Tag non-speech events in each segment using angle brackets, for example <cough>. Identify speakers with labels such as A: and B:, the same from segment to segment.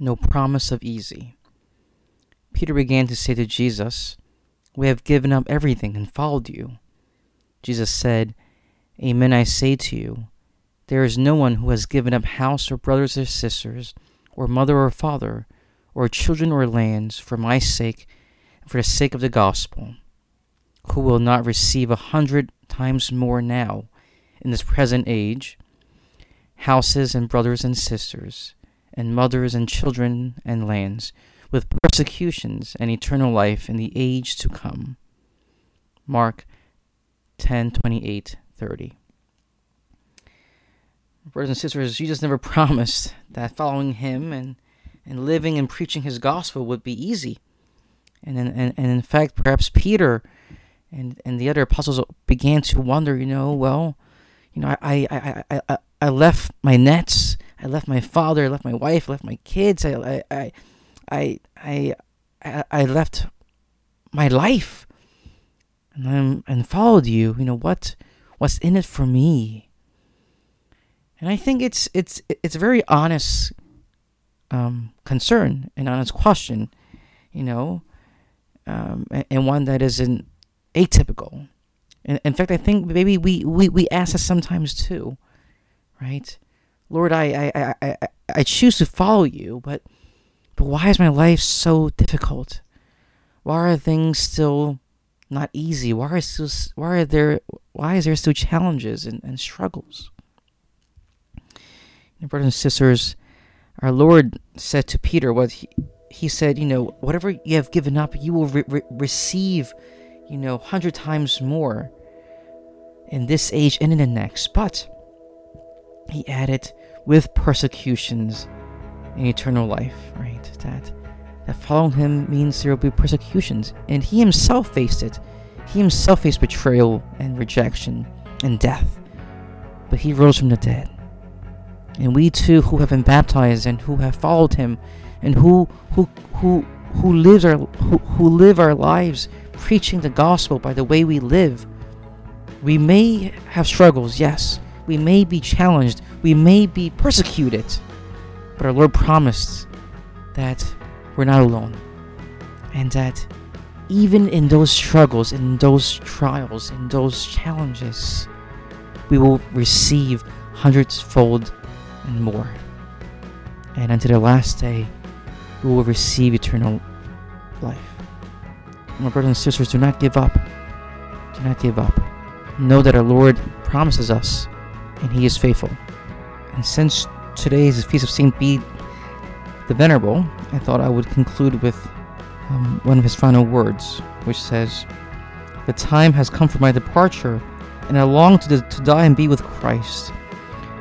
A: no promise of easy. Peter began to say to Jesus, We have given up everything and followed you. Jesus said, Amen, I say to you, there is no one who has given up house or brothers or sisters, or mother or father, or children or lands for my sake and for the sake of the gospel, who will not receive a hundred times more now in this present age houses and brothers and sisters, and mothers and children and lands, with persecutions and eternal life in the age to come. Mark 10 28 30. Brothers and sisters, Jesus never <laughs> promised that following him and, and living and preaching his gospel would be easy. And, and, and in fact, perhaps Peter and, and the other apostles began to wonder, you know, well, you know, I, I, I, I, I left my nets, I left my father, I left my wife, I left my kids, I, I, I, I, I, I left my life and I'm, and followed you. You know what, what's in it for me? And I think it's it's it's a very honest um, concern, an honest question, you know, um, and, and one that isn't atypical. In, fact, I think maybe we, we, we ask us sometimes too, right? Lord, I, I, I, I, choose to follow you, but but why is my life so difficult? Why are things still not easy? Why are still why are there why is there still challenges and, and struggles? And brothers and sisters, our Lord said to Peter what he, he said, you know, whatever you have given up, you will re- re- receive, you know, hundred times more in this age and in the next. But he added, with persecutions and eternal life, right? That that following him means there will be persecutions, and he himself faced it. He himself faced betrayal and rejection and death, but he rose from the dead. And we too, who have been baptized and who have followed him, and who who who who lives our who, who live our lives preaching the gospel by the way we live, we may have struggles, yes. We may be challenged. We may be persecuted. But our Lord promised that we're not alone. And that even in those struggles, in those trials, in those challenges, we will receive hundredfold and more. And unto the last day, we will receive eternal life. My brothers and sisters, do not give up. Do not give up. Know that our Lord promises us, and He is faithful. And since today is the feast of Saint Bede the Venerable, I thought I would conclude with um, one of his final words, which says, The time has come for my departure, and I long to, to die and be with Christ.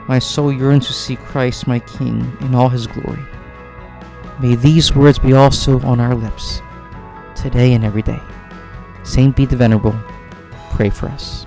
A: My soul yearns to see Christ, my King, in all his glory. May these words be also on our lips, today and every day. Saint Bede the Venerable, pray for us.